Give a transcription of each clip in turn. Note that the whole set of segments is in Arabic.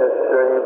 من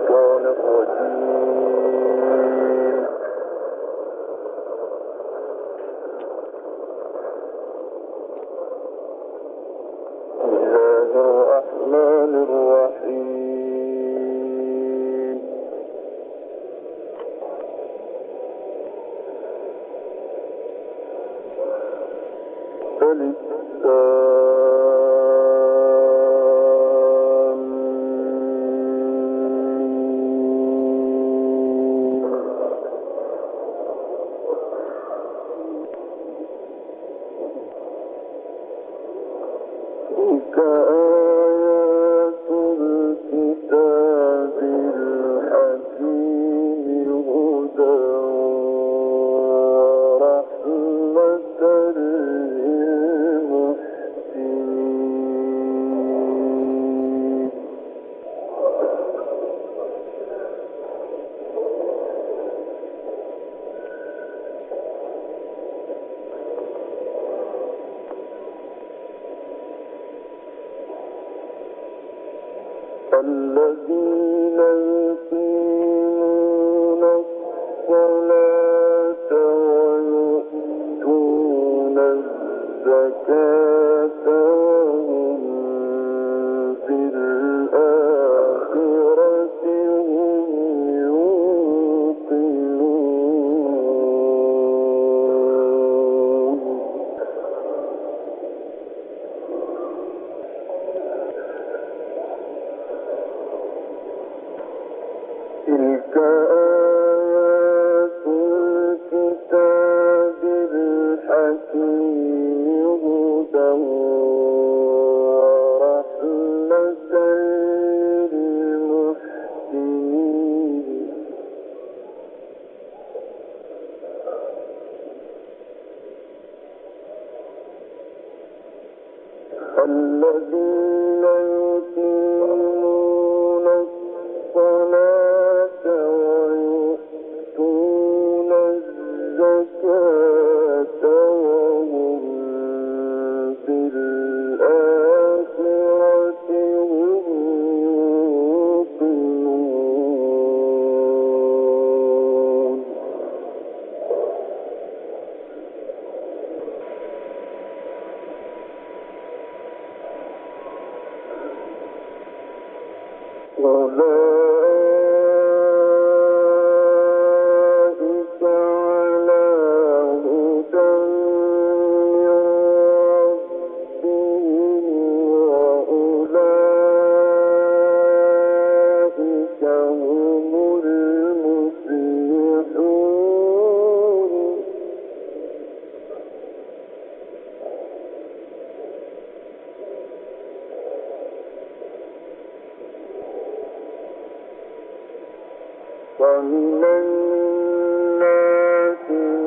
ومن الناس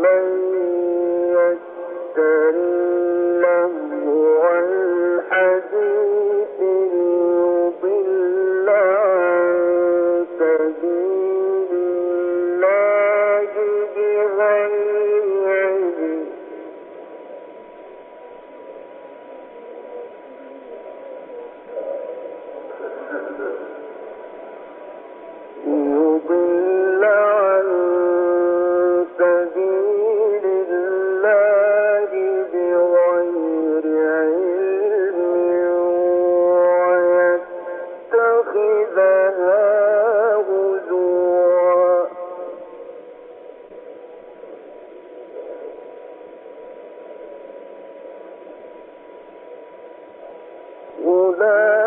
من love.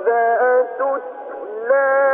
وإذا تتلى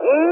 Martin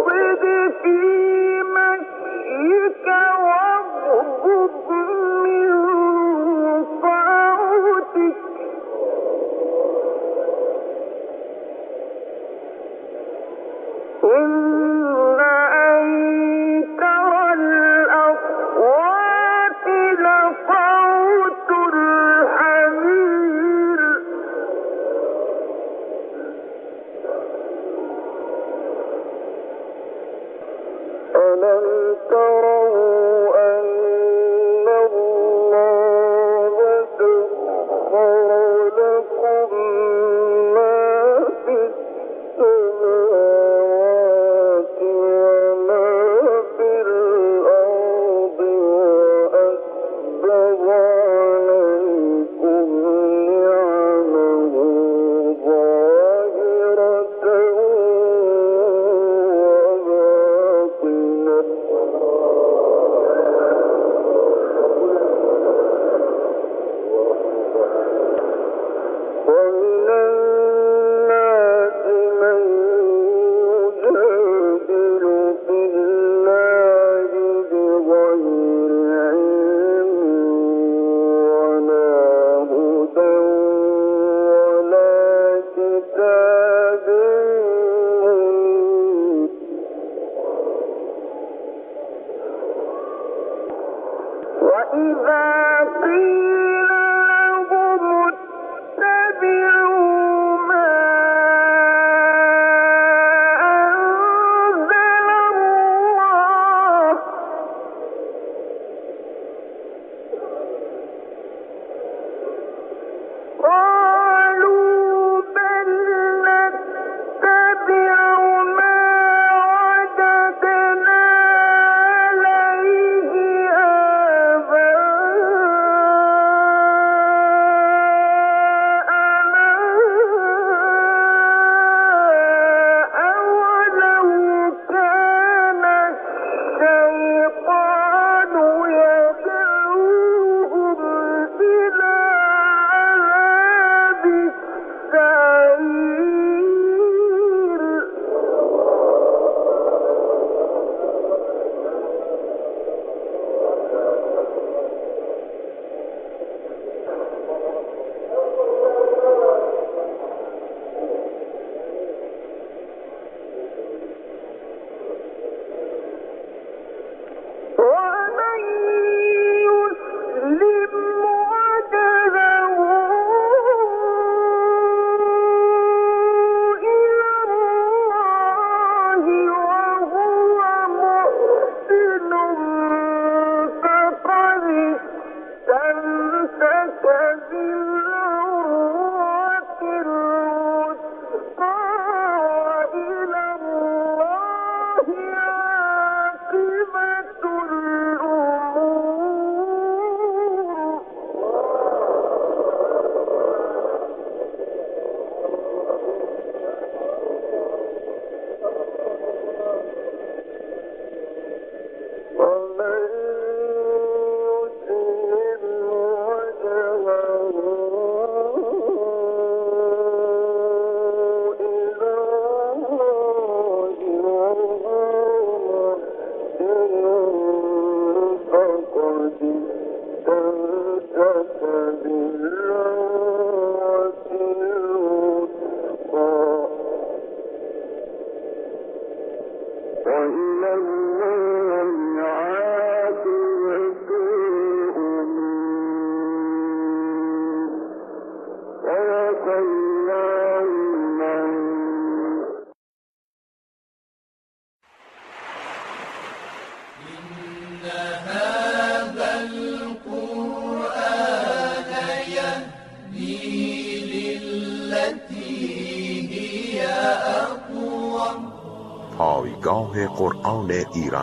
واقصد في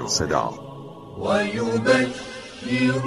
صدا ويبشر